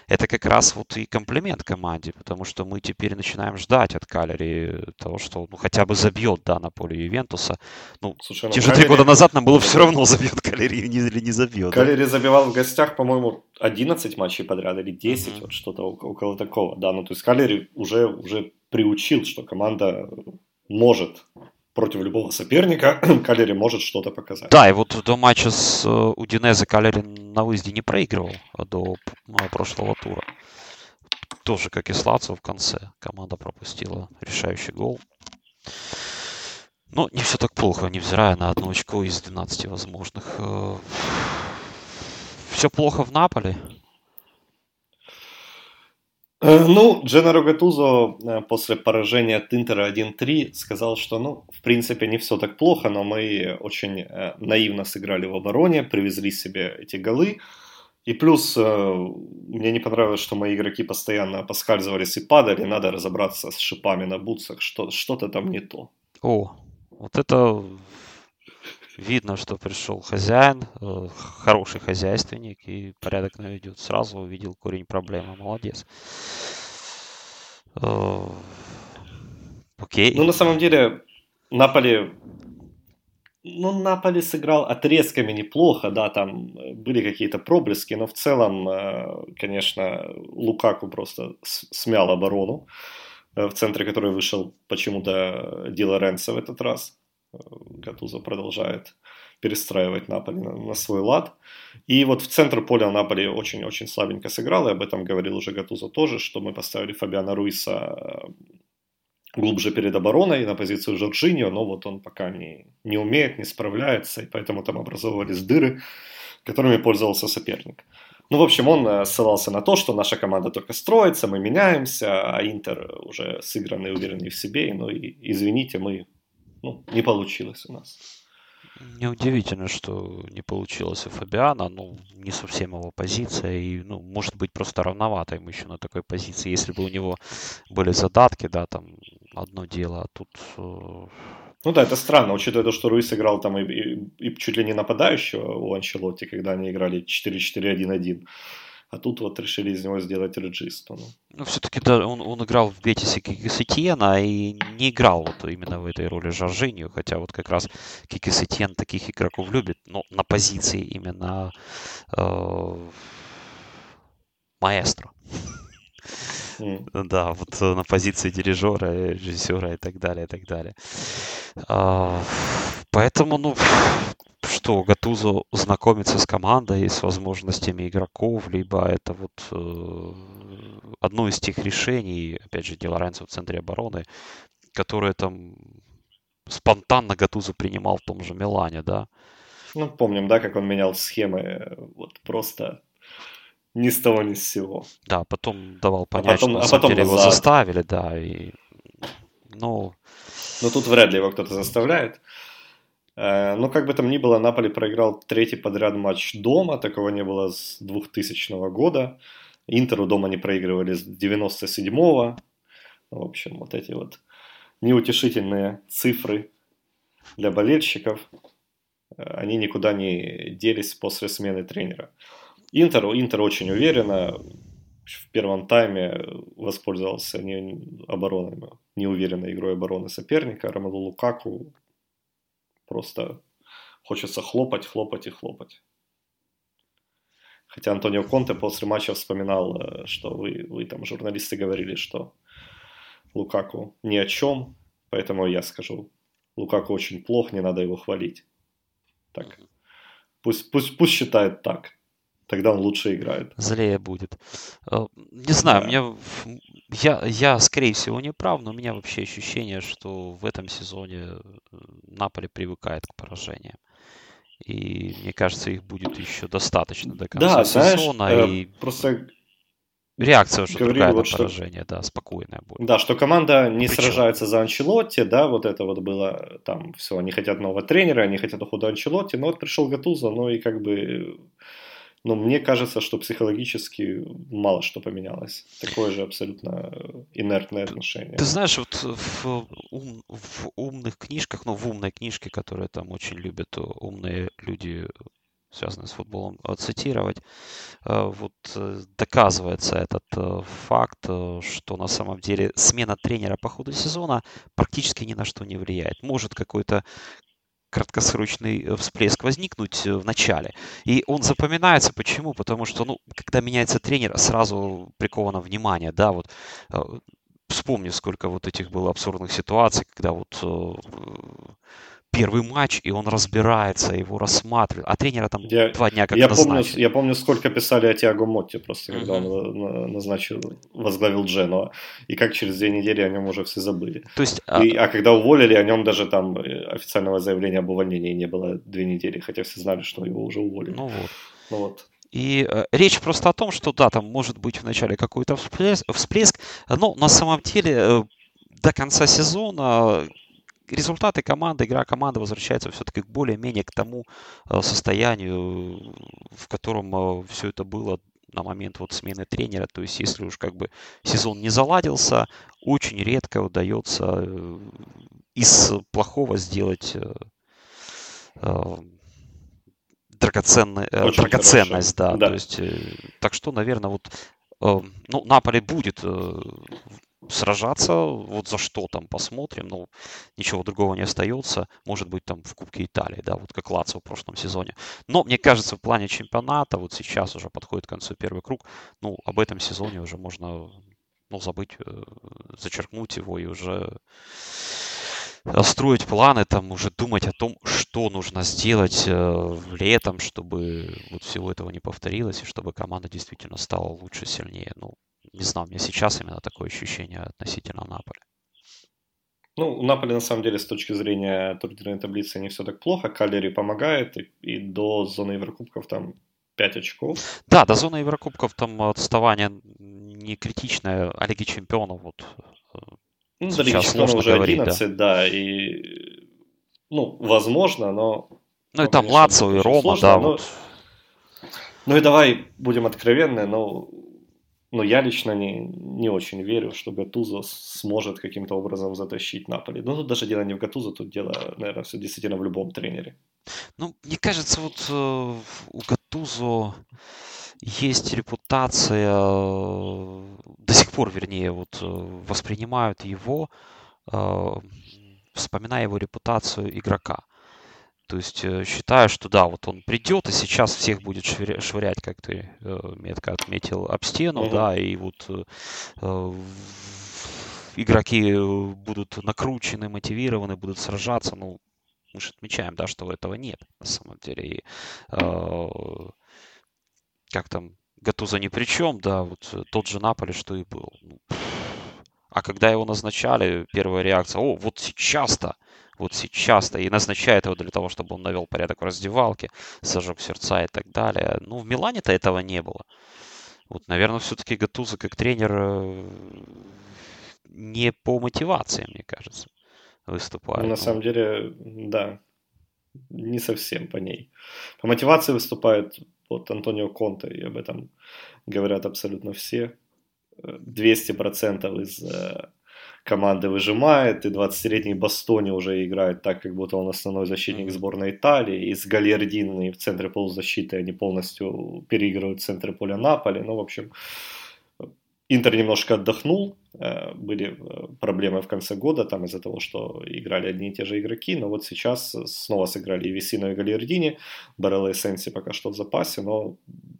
Это как раз вот и комплимент команде, потому что мы теперь начинаем ждать от Калери того, что ну, хотя бы забьет, да, на поле Ювентуса. Ну, Слушай, ну, те же три года назад нам было все равно, забьет Калери или не забьет. Калери да? забивал в гостях, по-моему, 11 матчей подряд или 10, mm-hmm. вот что-то около такого. Да, ну то есть Калери уже, уже приучил, что команда может против любого соперника Калери может что-то показать. Да, и вот до матча с э, Удинезе Калери на выезде не проигрывал а до прошлого тура. Тоже, как и Слацо в конце. Команда пропустила решающий гол. Но не все так плохо, невзирая на одно очко из 12 возможных. Э, все плохо в Наполе. Э, ну, Дженеро Гатузо э, после поражения от Интера 1-3 сказал, что, ну, в принципе, не все так плохо, но мы очень э, наивно сыграли в обороне, привезли себе эти голы. И плюс мне не понравилось, что мои игроки постоянно поскальзывались и падали, надо разобраться с шипами на бутсах, что, что-то там не то. О, вот это видно, что пришел хозяин, э, хороший хозяйственник и порядок наведет. Сразу увидел корень проблемы. Молодец. Э, окей. Ну, на самом деле, Наполи ну, Наполи сыграл отрезками неплохо, да, там были какие-то проблески, но в целом, э, конечно, Лукаку просто смял оборону, э, в центре которой вышел почему-то Ди Лоренцо в этот раз. Э, Гатузо продолжает перестраивать Наполи на, на свой лад. И вот в центр поля Наполи очень-очень слабенько сыграл, и об этом говорил уже Гатузо тоже, что мы поставили Фабиана Руиса глубже перед обороной на позицию Жоржиньо, но вот он пока не, не умеет, не справляется, и поэтому там образовывались дыры, которыми пользовался соперник. Ну, в общем, он э, ссылался на то, что наша команда только строится, мы меняемся, а Интер уже сыгранный, уверенный в себе, ну и извините, мы, ну, не получилось у нас. Неудивительно, что не получилось у Фабиана, ну, не совсем его позиция, и, ну, может быть, просто равновато ему еще на такой позиции. Если бы у него были задатки, да, там, одно дело, а тут... Э, ну да, это странно, учитывая то, что Руис играл там и, и, и чуть ли не нападающего у Анчелотти, когда они играли 4-4-1-1. А тут вот решили из него сделать реджиста. Ну, ну все-таки да, он, он играл в Бетисе Кикисетьена и не играл вот именно в этой роли Жоржинью, хотя вот как раз Кикисетьен таких игроков любит, но на позиции именно э, маэстро. Mm. Да, вот на позиции дирижера, режиссера и так далее, и так далее. А, поэтому, ну, что Гатузо знакомится с командой, с возможностями игроков, либо это вот э, одно из тех решений, опять же, Ди в центре обороны, которое там спонтанно Гатузо принимал в том же Милане, да? Ну, помним, да, как он менял схемы э, вот просто ни с того, ни с сего. Да, потом давал а понять, а потом, что на а самом деле назад. его заставили, да, и... Ну... Но тут вряд ли его кто-то заставляет. Э, но как бы там ни было, Наполи проиграл третий подряд матч дома, такого не было с 2000 года. Интеру дома не проигрывали с 97-го. В общем, вот эти вот неутешительные цифры для болельщиков, э, они никуда не делись после смены тренера. Интер, Интер очень уверенно в первом тайме воспользовался не, обороной, неуверенной игрой обороны соперника. Ромелу Лукаку Просто хочется хлопать, хлопать и хлопать. Хотя Антонио Конте после матча вспоминал, э, что вы, вы там, журналисты, говорили, что Лукаку ни о чем, поэтому я скажу, Лукаку очень плох, не надо его хвалить. Так, пусть, пусть, пусть считает так тогда он лучше играет. Злее будет. Э, не знаю, да. меня, я, я, скорее всего, не прав, но у меня вообще ощущение, что в этом сезоне э, Наполе привыкает к поражениям. И мне кажется, их будет еще достаточно до конца да, сезона. Знаешь, и... Просто реакция уже Говорили, другая вот на поражение, что... да, спокойная будет. Да, что команда не Причем? сражается за Анчелотти, да, вот это вот было там все, они хотят нового тренера, они хотят ухода Анчелотти, но вот пришел Гатузо, ну и как бы но мне кажется, что психологически мало что поменялось. Такое же абсолютно инертное отношение. Ты знаешь, вот в, ум, в умных книжках, ну, в умной книжке, которую там очень любят умные люди, связанные с футболом, э, цитировать, э, вот э, доказывается этот факт, что на самом деле смена тренера по ходу сезона практически ни на что не влияет. Может какой-то краткосрочный э, всплеск возникнуть э, в начале. И он запоминается. Почему? Потому что, ну, когда меняется тренер, сразу приковано внимание, да, вот э, вспомню, сколько вот этих было абсурдных ситуаций, когда вот первый матч, и он разбирается, его рассматривает. А тренера там я, два дня как я назначили. Помню, я помню, сколько писали о Тиаго Мотте, просто когда uh-huh. он назначил, возглавил Дженуа, и как через две недели о нем уже все забыли. То есть, и, а... а когда уволили, о нем даже там э, официального заявления об увольнении не было две недели, хотя все знали, что его уже уволили. Ну вот. Ну вот. И э, речь просто о том, что да, там может быть вначале какой-то всплеск, всплеск, но на самом деле э, до конца сезона результаты команды, игра команды возвращается все-таки более-менее к тому э, состоянию, в котором э, все это было на момент вот смены тренера. То есть, если уж как бы сезон не заладился, очень редко удается э, из плохого сделать драгоценная, э, драгоценность, да, да. То есть, так что, наверное, вот, ну, Наполе будет сражаться, вот за что там посмотрим, ну, ничего другого не остается, может быть, там в Кубке Италии, да, вот как Лацо в прошлом сезоне. Но, мне кажется, в плане чемпионата, вот сейчас уже подходит к концу первый круг, ну, об этом сезоне уже можно, ну, забыть, э, зачеркнуть его и уже строить планы, там уже думать о том, что нужно сделать э, летом, чтобы вот всего этого не повторилось, и чтобы команда действительно стала лучше, сильнее. Ну, не знаю, меня сейчас именно такое ощущение относительно Наполя. Ну, у Наполи, на самом деле, с точки зрения турнирной таблицы не все так плохо. Калери помогает, и, и до зоны Еврокубков там 5 очков. Да, до зоны Еврокубков там отставание не критичное, а Лиги Чемпионов вот э, ну, до Лиги Чемпионов уже говорить, 11, да. да, и ну, возможно, но... Ну, и там Лацо и Рома, сложно, да, но... вот. Ну и давай будем откровенны, но но я лично не, не очень верю, что Гатузо сможет каким-то образом затащить Наполи. Ну, тут даже дело не в Гатузо, тут дело, наверное, все действительно в любом тренере. Ну, мне кажется, вот э, у Гатузо есть репутация, э, до сих пор, вернее, вот э, воспринимают его, вспоминая его репутацию игрока. То есть э, считаю, что да, вот он придет и сейчас всех будет швырять, как ты э, метко отметил, об стену, uh-huh. да, и вот э, игроки будут накручены, мотивированы, будут сражаться. Ну, мы же отмечаем, да, что этого нет на самом деле. И, э, как там, Гатуза ни при чем, да, вот тот же Наполе, что и был. Ну, а когда его назначали, первая реакция, о, вот сейчас-то, вот сейчас-то и назначает его для того, чтобы он навел порядок в раздевалке, сожег сердца и так далее. Ну, в Милане-то этого не было. Вот, наверное, все-таки Гатуза как тренер э, не по мотивации, мне кажется, выступает. На самом деле, да, не совсем по ней. По мотивации выступает вот Антонио Конте, и об этом говорят абсолютно все. 200% из команды выжимает, и 20-летний Бастони уже играет так, как будто он основной защитник сборной Италии, и с Гальярдиной в центре полузащиты они полностью переигрывают в центре поля Наполи, ну, в общем, Интер немножко отдохнул, э, были э, проблемы в конце года, там из-за того, что играли одни и те же игроки, но вот сейчас снова сыграли и Весино, и Гальярдини, Барелла и Сенси пока что в запасе, но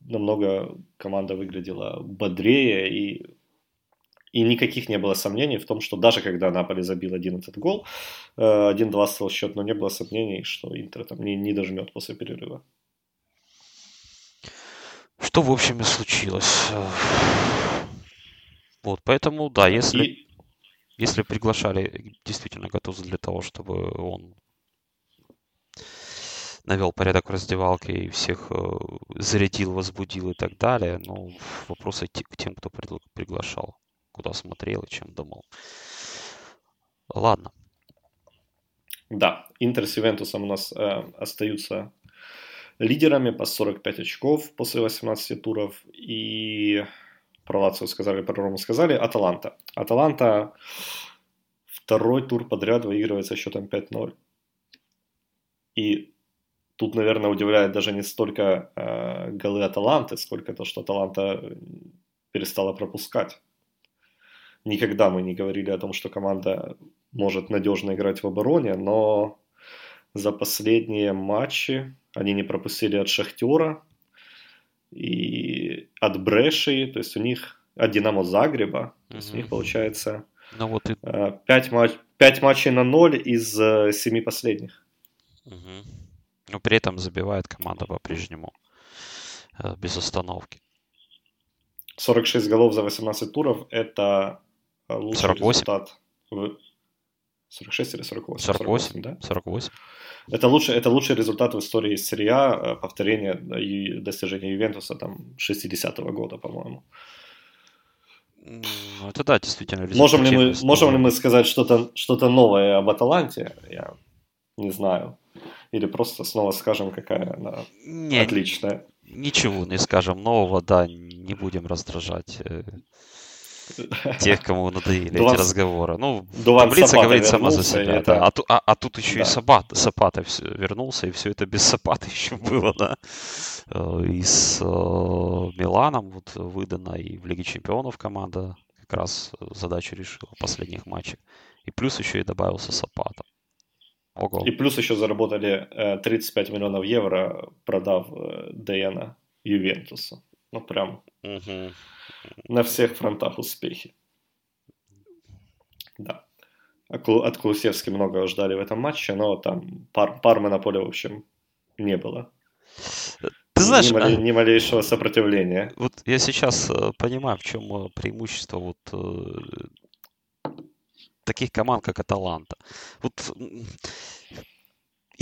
намного команда выглядела бодрее и и никаких не было сомнений в том, что даже когда Наполи забил один этот гол, 1-2 э, стал счет, но не было сомнений, что Интер там не, не дожмет после перерыва. Что, в общем, и случилось. Вот, поэтому, да, если, и... если приглашали действительно Гатуза для того, чтобы он навел порядок в раздевалке и всех э, зарядил, возбудил и так далее, ну, вопросы к тем, кто приглашал куда смотрел и чем думал. Ладно. Да, Интер с Ювентусом у нас э, остаются лидерами по 45 очков после 18 туров. И про Лацио сказали, про Рому сказали. Аталанта. Аталанта второй тур подряд выигрывает со счетом 5-0. И тут, наверное, удивляет даже не столько э, голы Аталанты, сколько то, что Аталанта перестала пропускать. Никогда мы не говорили о том, что команда может надежно играть в обороне, но за последние матчи они не пропустили от Шахтера и от Бреши, то есть у них от Динамо Загреба, то есть у них получается ну, вот и... 5, э, матч, 5 матчей на 0 из 7 э, последних. Угу. Но при этом забивает команда по-прежнему э, без остановки. 46 голов за 18 туров – это лучший 48. результат в 46 или 48? 48, 48 да? 48. Это лучший, это лучший результат в истории серия, а, повторение достижения Ювентуса там 60-го года, по-моему. Ну, это да, действительно. Можем ли мы, можем ли мы сказать что-то что новое об Аталанте? Я не знаю. Или просто снова скажем, какая она не, отличная. Ничего не скажем нового, да, не будем раздражать э, тех, кому надоели эти разговоры. Ну, таблица говорит сама за себя. Да. А, а, а тут еще да. и Сапат, Сапата вернулся, и все это без Сапата еще было, да. Э, и с э, Миланом вот выдано, и в Лиге Чемпионов команда как раз задачу решила последних матчей. И плюс еще и добавился Сапата. Ого. И плюс еще заработали 35 э, миллионов евро, продав э, Дейана Ювентусу. Ну, прям угу. На всех фронтах успехи. Да. От Клусевски много ждали в этом матче, но там пар, Пармы на поле, в общем, не было. Ты знаешь, ни, мали, а ни малейшего сопротивления. Вот я сейчас э, понимаю, в чем преимущество вот таких команд, как Аталанта. Вот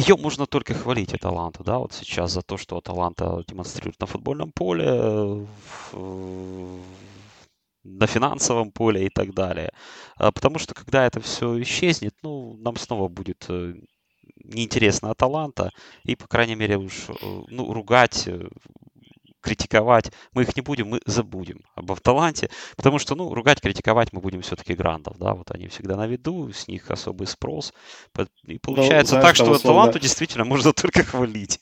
ее можно только хвалить, Аталанту, да, вот сейчас за то, что Аталанта демонстрирует на футбольном поле, на финансовом поле и так далее. А потому что когда это все исчезнет, ну, нам снова будет э, неинтересно Аталанта, и, по крайней мере, уж, э, ну, ругать э, критиковать, мы их не будем, мы забудем об Автоланте, потому что, ну, ругать, критиковать мы будем все-таки грандов, да, вот они всегда на виду, с них особый спрос, и ну, получается ну, знаешь, так, что условно... Аталанту действительно можно только хвалить.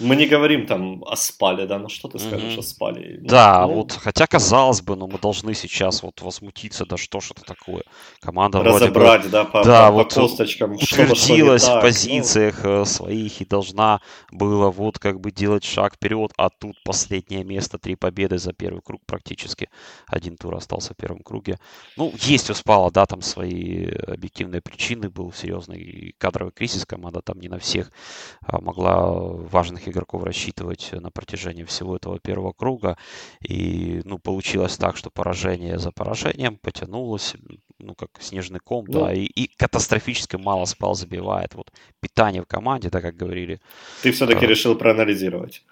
Мы не говорим там о спале, да, ну что ты скажешь mm-hmm. о спале? Ну, да, ну... вот, хотя казалось бы, но мы должны сейчас вот возмутиться, да что ж это такое. Команда Разобрать, бы, да, по, да, по, вот по косточкам. Утвердилась в позициях ну... своих и должна была вот как бы делать шаг вперед, а тут последнее место, три победы за первый круг практически. Один тур остался в первом круге. Ну, есть у Спала, да, там свои объективные причины, был серьезный кадровый кризис, команда там не на всех а, могла важных игроков рассчитывать на протяжении всего этого первого круга. И, ну, получилось так, что поражение за поражением потянулось, ну, как снежный ком, ну, да, и, и катастрофически мало спал забивает. Вот питание в команде, так как говорили. Ты все-таки а, решил проанализировать.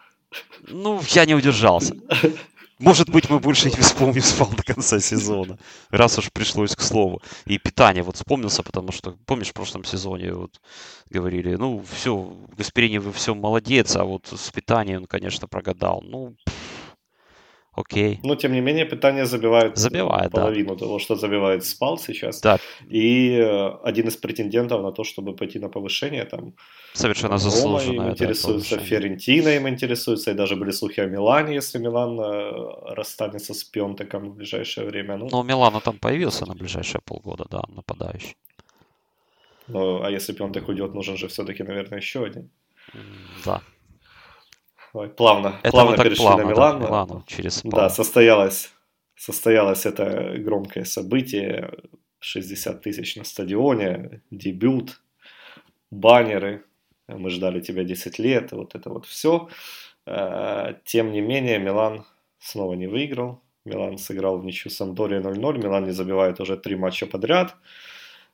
Ну, я не удержался. Может быть, мы больше не вспомним спал до конца сезона, раз уж пришлось к слову. И питание вот вспомнился, потому что, помнишь, в прошлом сезоне вот говорили, ну, все, Гасперини, вы все молодец, а вот с питанием он, конечно, прогадал. Ну, окей. Но, тем не менее, питание забивает, забивает половину да. того, что забивает спал сейчас. Да. И э, один из претендентов на то, чтобы пойти на повышение, там, Совершенно заслуженно. Им интересуется, Ферентино им интересуется, и даже были слухи о Милане, если Милан э, расстанется с Пионтеком в ближайшее время. Ну, Но Милану там появился на ближайшие полгода, да, нападающий. Ну, а если Пионтек уйдет, нужен же все-таки, наверное, еще один. Да. Ой, плавно, это плавно перешли плавно, на Милан. Да, Милану через. Да, состоялось, состоялось это громкое событие. 60 тысяч на стадионе, дебют, баннеры, мы ждали тебя 10 лет, вот это вот все. Э, тем не менее, Милан снова не выиграл. Милан сыграл в ничью Самдория 0-0. Милан не забивает уже три матча подряд.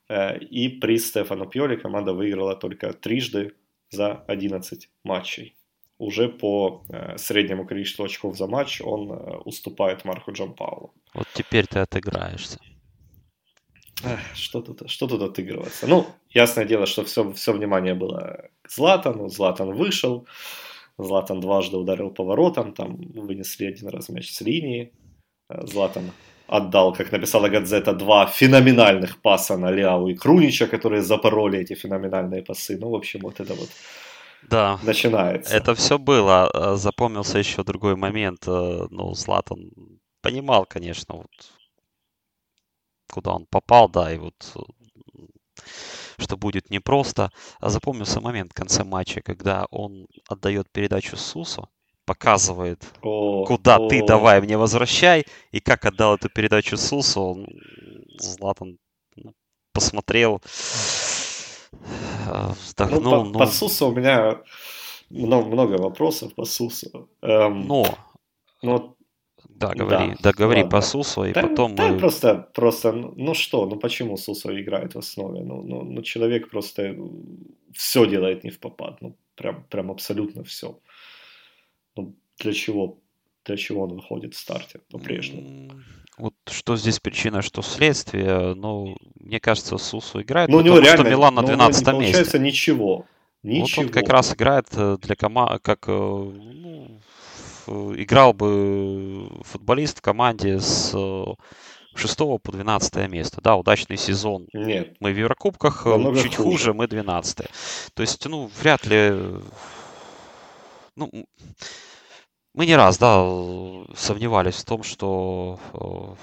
Э, и при Стефану Пьоли команда выиграла только трижды за 11 матчей. Уже по э, среднему количеству очков за матч он уступает Марку Джампаулу. Вот теперь ты отыграешься. Что тут, что тут отыгрываться? Ну, ясное дело, что все, все внимание было к Златану. Златан вышел. Златан дважды ударил поворотом. Там вынесли один раз мяч с линии. Э, Златан отдал, как написала Гадзета, два феноменальных паса на Ляу и Крунича, которые запороли эти феноменальные пасы. Ну, в общем, вот это вот да. начинается. Это все было. Э, запомнился еще другой момент. Э, ну, Златан понимал, конечно, вот куда он попал, да, и вот что будет непросто. А запомнился момент в конце матча, когда он отдает передачу Сусу, показывает, о, куда о. ты давай мне возвращай, и как отдал эту передачу Сусу, он, Златан ну, посмотрел, вздохнул. Ну, по, ну... по Сусу у меня много, много вопросов по Сусу. Эм, но, но да, говори, да, да говори ладно. по Сусу, и да, потом да, мы... просто, просто, ну что, ну почему Сусо играет в основе? Ну, ну, ну человек просто все делает не в попад, ну прям, прям абсолютно все. Ну для чего, для чего он выходит в старте по-прежнему? Вот что здесь причина, что следствие, ну, мне кажется, Сусу играет, ну, потому реально, что Милан на 12 месте. получается ничего. Ничего. Вот он как раз играет э, для команды, как э, ну, играл бы футболист в команде с 6 по 12 место. Да, удачный сезон. Нет. Мы в Еврокубках, Намного чуть хуже. хуже, мы 12 То есть, ну, вряд ли... Ну, мы не раз, да, сомневались в том, что э,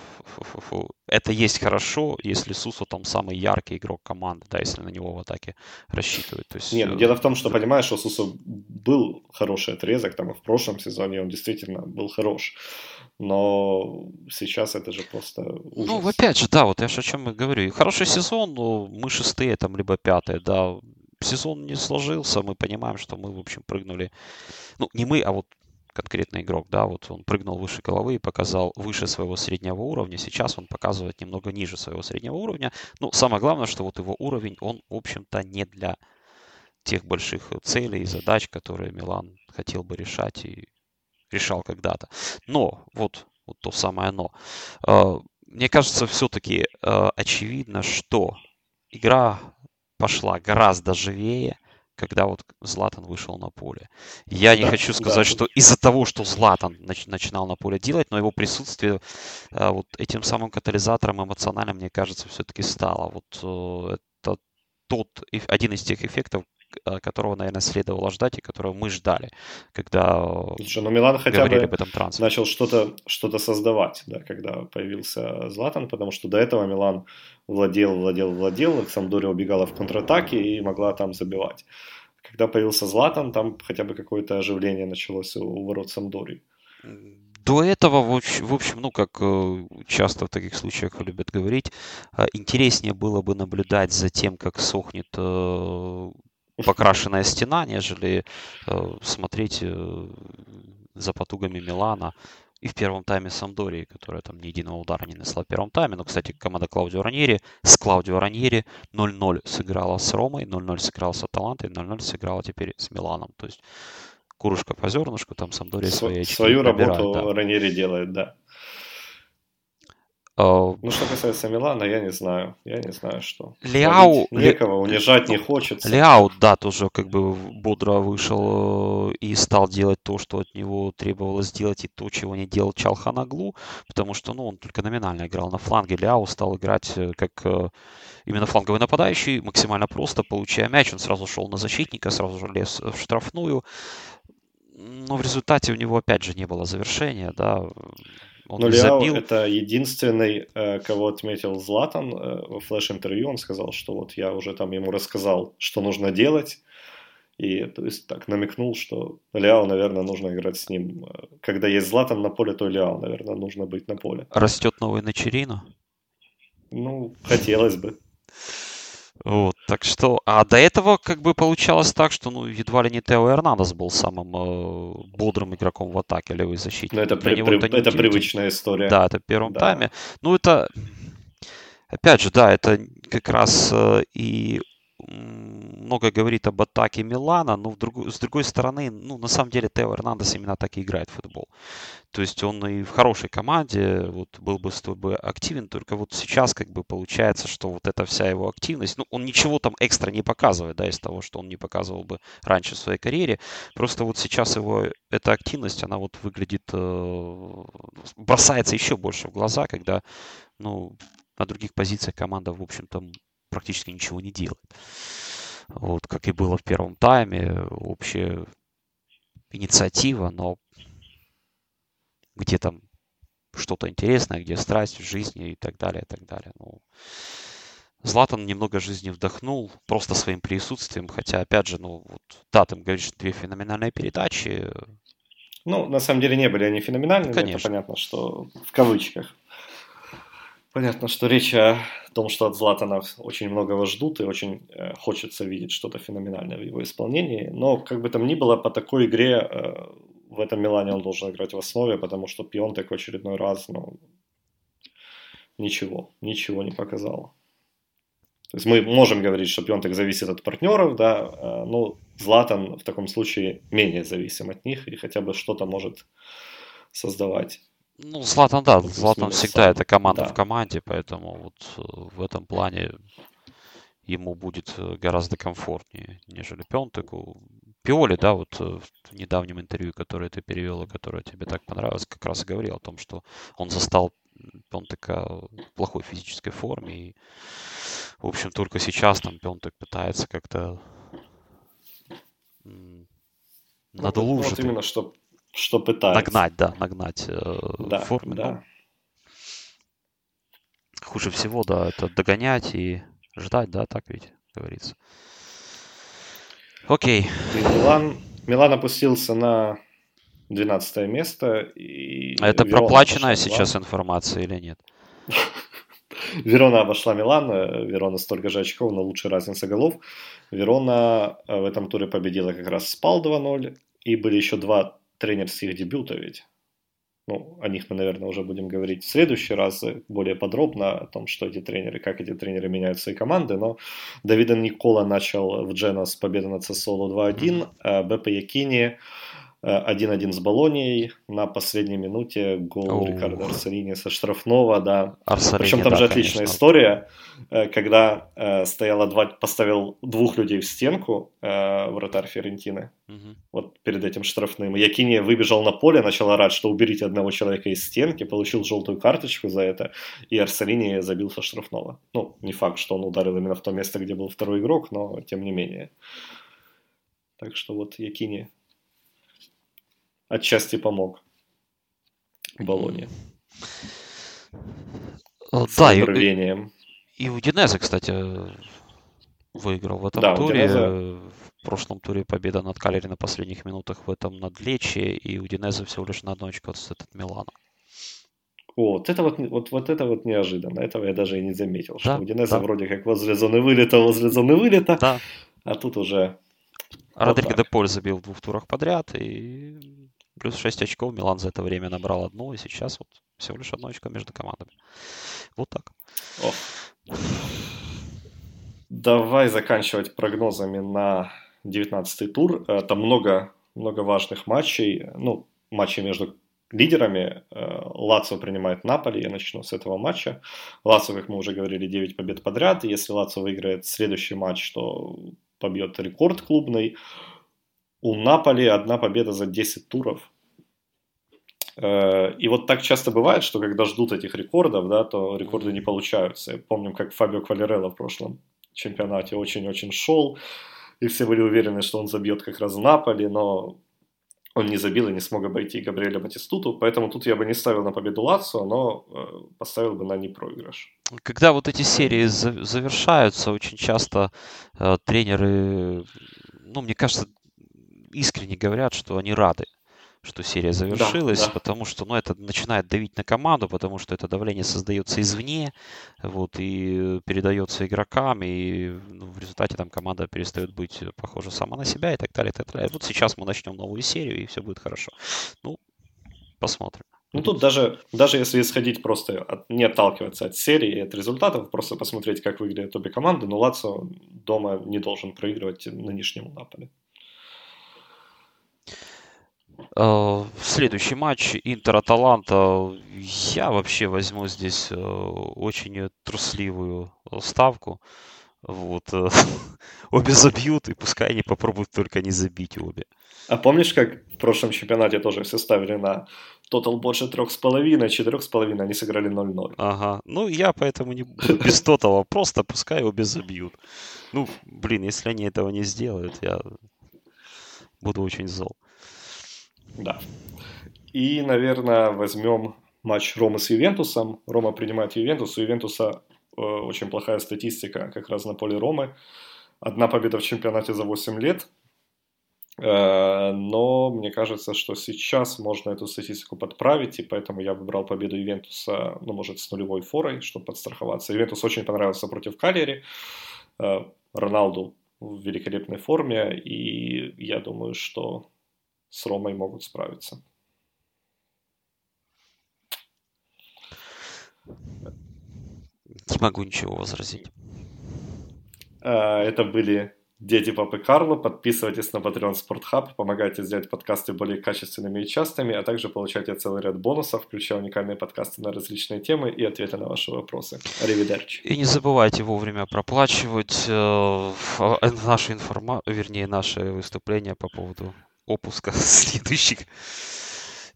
это есть хорошо, если Сусу там самый яркий игрок команды, да, если на него в атаке рассчитывают. То есть, Нет, ну, э, дело в том, что, понимаешь, что Сусу был хороший отрезок, там и в прошлом сезоне он действительно был хорош. Но сейчас это же просто ужас. Ну, опять же, да, вот я же о чем и говорю. И хороший сезон, но мы шестые там, либо пятые, да. Сезон не сложился, мы понимаем, что мы, в общем, прыгнули. Ну, не мы, а вот конкретный игрок, да, вот он прыгнул выше головы и показал выше своего среднего уровня. Сейчас он показывает немного ниже своего среднего уровня. Ну, самое главное, что вот его уровень, он, в общем-то, не для тех больших целей и задач, которые Милан хотел бы решать и решал когда-то. Но, вот, вот то самое но. Э, мне кажется, все-таки э, очевидно, что игра пошла гораздо живее, когда вот Златан вышел на поле. Я не Да, хочу да. сказать, что из-за того, что Златан нач- начинал на поле делать, но его присутствие э, вот этим самым катализатором эмоциональным, мне кажется, все-таки стало. Вот э, это тот, один из тех эффектов, э, которого, наверное, следовало ждать и которого мы ждали, когда э, Слушай, ну Милан хотя бы об этом трансфере. начал что-то что создавать, да, когда появился Златан, потому что до этого Милан владел, владел, владел, Самдория убегала в контратаке и могла там забивать. Когда появился Златан, там хотя бы какое-то оживление началось у, ворот Самдории. До этого, в общ- в общем, ну, как э, часто в таких случаях любят говорить, э, интереснее было бы наблюдать за тем, как сохнет э, покрашенная стена, нежели смотреть за потугами Милана и в первом тайме Самдории, которая там ни единого удара не нанесла в первом тайме. Но, кстати, команда Клаудио Раньери с Клаудио Раньери 0-0 сыграла с Ромой, 0-0 сыграла с Аталантой, 0-0 сыграла теперь с Миланом. То есть курушка по зернышку, там Самдория Св- свои очки свою набирает, работу да. Раньери делает, да. Э, Ну, что касается Милана, я не знаю. Я не знаю, что. Хвалить некого, унижать не хочется. Ляо, да, тоже как бы бодро вышел э, и стал делать то, что от него требовалось сделать, и то, чего не делал Чалханаглу, потому что, ну, он только номинально играл на фланге. Ляо стал играть э, как э, именно фланговый нападающий, максимально просто, получая мяч, он сразу шел на защитника, сразу же лез в штрафную. Но в результате у него, опять же, не было завершения, да. Он Но Ляо забил. это единственный, э, кого отметил Златан э, во флеш-интервью. Он сказал, что вот я уже там ему рассказал, что нужно делать. И то есть так намекнул, что Ляо, наверное, нужно играть с ним. Э, Когда есть Златан на поле, то Ляо, наверное, нужно быть на поле. Растет новый Начерino. Ну, хотелось бы. Вот, так что, а до этого как бы получалось так, что ну едва ли не Тео Эрнандес был самым э, бодрым игроком в атаке левый защитник. Но это, при- при- это это, привычная история. Да, это в первом Да. тайме. Ну это, опять же, да, это как раз э, и много говорит об атаке Милана, но в другу- с другой стороны, ну на самом деле Тео Эрнандес именно так и играет в футбол. То есть он и в хорошей команде вот, был бы с активен, только вот сейчас как бы получается, что вот эта вся его активность, ну он ничего там экстра не показывает, да, из того, что он не показывал бы раньше в своей карьере, просто вот сейчас его эта активность, она вот выглядит, э, бросается еще больше в глаза, когда, ну, на других позициях команда, в общем-то, практически ничего не делает. Вот, как и было в первом тайме, общая инициатива, но где там что-то интересное, где страсть в жизни и так далее, и так далее. Ну, Златан немного жизни вдохнул просто своим присутствием, хотя, опять же, ну, вот, да, ты говоришь, две феноменальные передачи, Ну, на самом деле не были они феноменальными, Конечно. это понятно, что в кавычках. Понятно, что речь о том, что от Златана очень многого ждут и очень э, хочется видеть что-то феноменальное в его исполнении. Но, как бы там ни было, по такой игре э, в этом Милане он должен играть в основе, потому что Пионтек в очередной раз, ну, ничего, ничего не показал. То есть мы можем говорить, что Пионтек зависит от партнеров, да, э, но Златан в таком случае менее зависим от них и хотя бы что-то может создавать. Ну, Златан, да, Ну, Златан всегда сам. это команда Да. в команде, поэтому вот э, в этом плане ему будет э, гораздо комфортнее, нежели Пионтеку. Пиоли, да, вот э, в недавнем интервью, которое ты перевел и которое тебе так понравилось, как раз и говорил о том, что он застал Пентека в плохой физической форме. И, в общем, только сейчас там Пентек пытается как-то надо ну, лучше. Вот именно что, что пытается. Нагнать, да, нагнать э, да, форме. Да. Ну, хуже всего, да, это догонять и ждать, да, так ведь говорится. Окей. И Милан, Милан опустился на 12 место. И а это Верона проплаченная сейчас информация или нет? Верона обошла Милан, Верона столько же очков, но лучше разница голов. Верона э, в этом туре победила как раз Спал 2-0, и были еще два тренерских дебюта ведь. Ну, о них мы, наверное, уже будем говорить в следующий раз более подробно о том, что эти тренеры, как эти тренеры меняют свои команды. Но Давида Никола начал в Джена с победы над Сосоло 2-1, а БП Якини 1-1 с Болонией на последней минуте гол Рикардо Арсалини со штрафного, да. Арсалини, Причем там да, же отличная конечно. история, э, когда э, стояло два, поставил двух людей в стенку э, вратарь Ферентины, угу. вот перед этим штрафным. Якини выбежал на поле, начал орать, что уберите одного человека из стенки, получил желтую карточку за это, и Арсалини забил со штрафного. Ну, не факт, что он ударил именно в то место, где был второй игрок, но тем не менее. Так что вот Якини отчасти помог Болоне. Да, и, и Удинезе, кстати, выиграл в этом да, туре. Удинезе... В прошлом туре победа над Калери на последних минутах, в этом над Лечи, и Удинезе всего лишь на одну очко от Милана. О, вот это вот, вот, вот это вот неожиданно. Этого я даже и не заметил. Да, что Удинезе да. вроде как возле зоны вылета, возле зоны вылета. Да. А тут уже... Родриго вот де Поль забил в двух турах подряд, и Плюс 6 очков Милан за это время набрал одну, и сейчас вот всего лишь одно очко между командами. Вот так. О. Давай заканчивать прогнозами на 19-й тур. Там много, много важных матчей. Ну, матчи между лидерами. Лацо принимает Наполи. Я начну с этого матча. Лацо, как мы уже говорили, 9 побед подряд. Если Лацо выиграет следующий матч, то побьет рекорд клубный. У Наполи одна победа за 10 туров. Э, и вот так часто бывает, что когда ждут этих рекордов, да, то рекорды не получаются. Помним, как Фабио Квалерелло в прошлом чемпионате очень-очень шел, и все были уверены, что он забьет как раз Наполи, но он не забил и не смог обойти Габриэля Батистуту, поэтому тут я бы не ставил на победу Лацио, но э, поставил бы на непроигрыш. Когда вот эти серии завершаются, очень часто э, тренеры, ну, мне кажется, искренне говорят, что они рады, что серия завершилась, да, да. потому что, ну, это начинает давить на команду, потому что это давление создается извне, вот, и передается игрокам, и ну, в результате там команда перестает быть похожа сама на себя и так далее, и так далее. Вот сейчас мы начнем новую серию, и все будет хорошо. Ну, посмотрим. Ну, тут даже, даже если исходить просто, от, не отталкиваться от серии и от результатов, просто посмотреть, как выглядят обе команды, но Лацо дома не должен проигрывать нынешнему Наполе. Э, следующий матч Интер-Аталанта. Я вообще возьму здесь э, очень трусливую ставку. Вот. Э, обе забьют, и пускай они попробуют только не забить обе. А помнишь, как в прошлом чемпионате тоже все ставили на тотал больше трех с половиной, четырех с половиной, они сыграли 0-0. Ага. Ну, я поэтому не буду без тотала, просто пускай обе забьют. Ну, блин, если они этого не сделают, я буду очень зол. Да. И, наверное, возьмем матч Ромы с Ювентусом. Рома принимает Ювентус. У Ювентуса э, очень плохая статистика как раз на поле Ромы. Одна победа в чемпионате за 8 лет. Э, но мне кажется, что сейчас можно эту статистику подправить, и поэтому я выбрал победу Ювентуса, ну, может, с нулевой форой, чтобы подстраховаться. Ювентус очень понравился против Калери. Э, Роналду в великолепной форме, и я думаю, что с Ромой могут справиться. Не могу ничего возразить. А, это были Дети Папы Карло. Подписывайтесь на Patreon Sport Hub, помогайте сделать подкасты более качественными и частыми, а также получайте целый ряд бонусов, включая уникальные подкасты на различные темы и ответы на ваши вопросы. Аривидерчи. И не забывайте вовремя проплачивать э, наши информа... вернее, наши выступления по поводу опуска следующих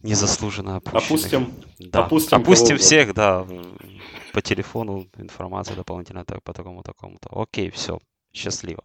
Незаслуженно опущенных. Опустим, да. опустим, опустим всех, да, по телефону информация дополнительная так, по такому такому-то. Окей, все, счастливо.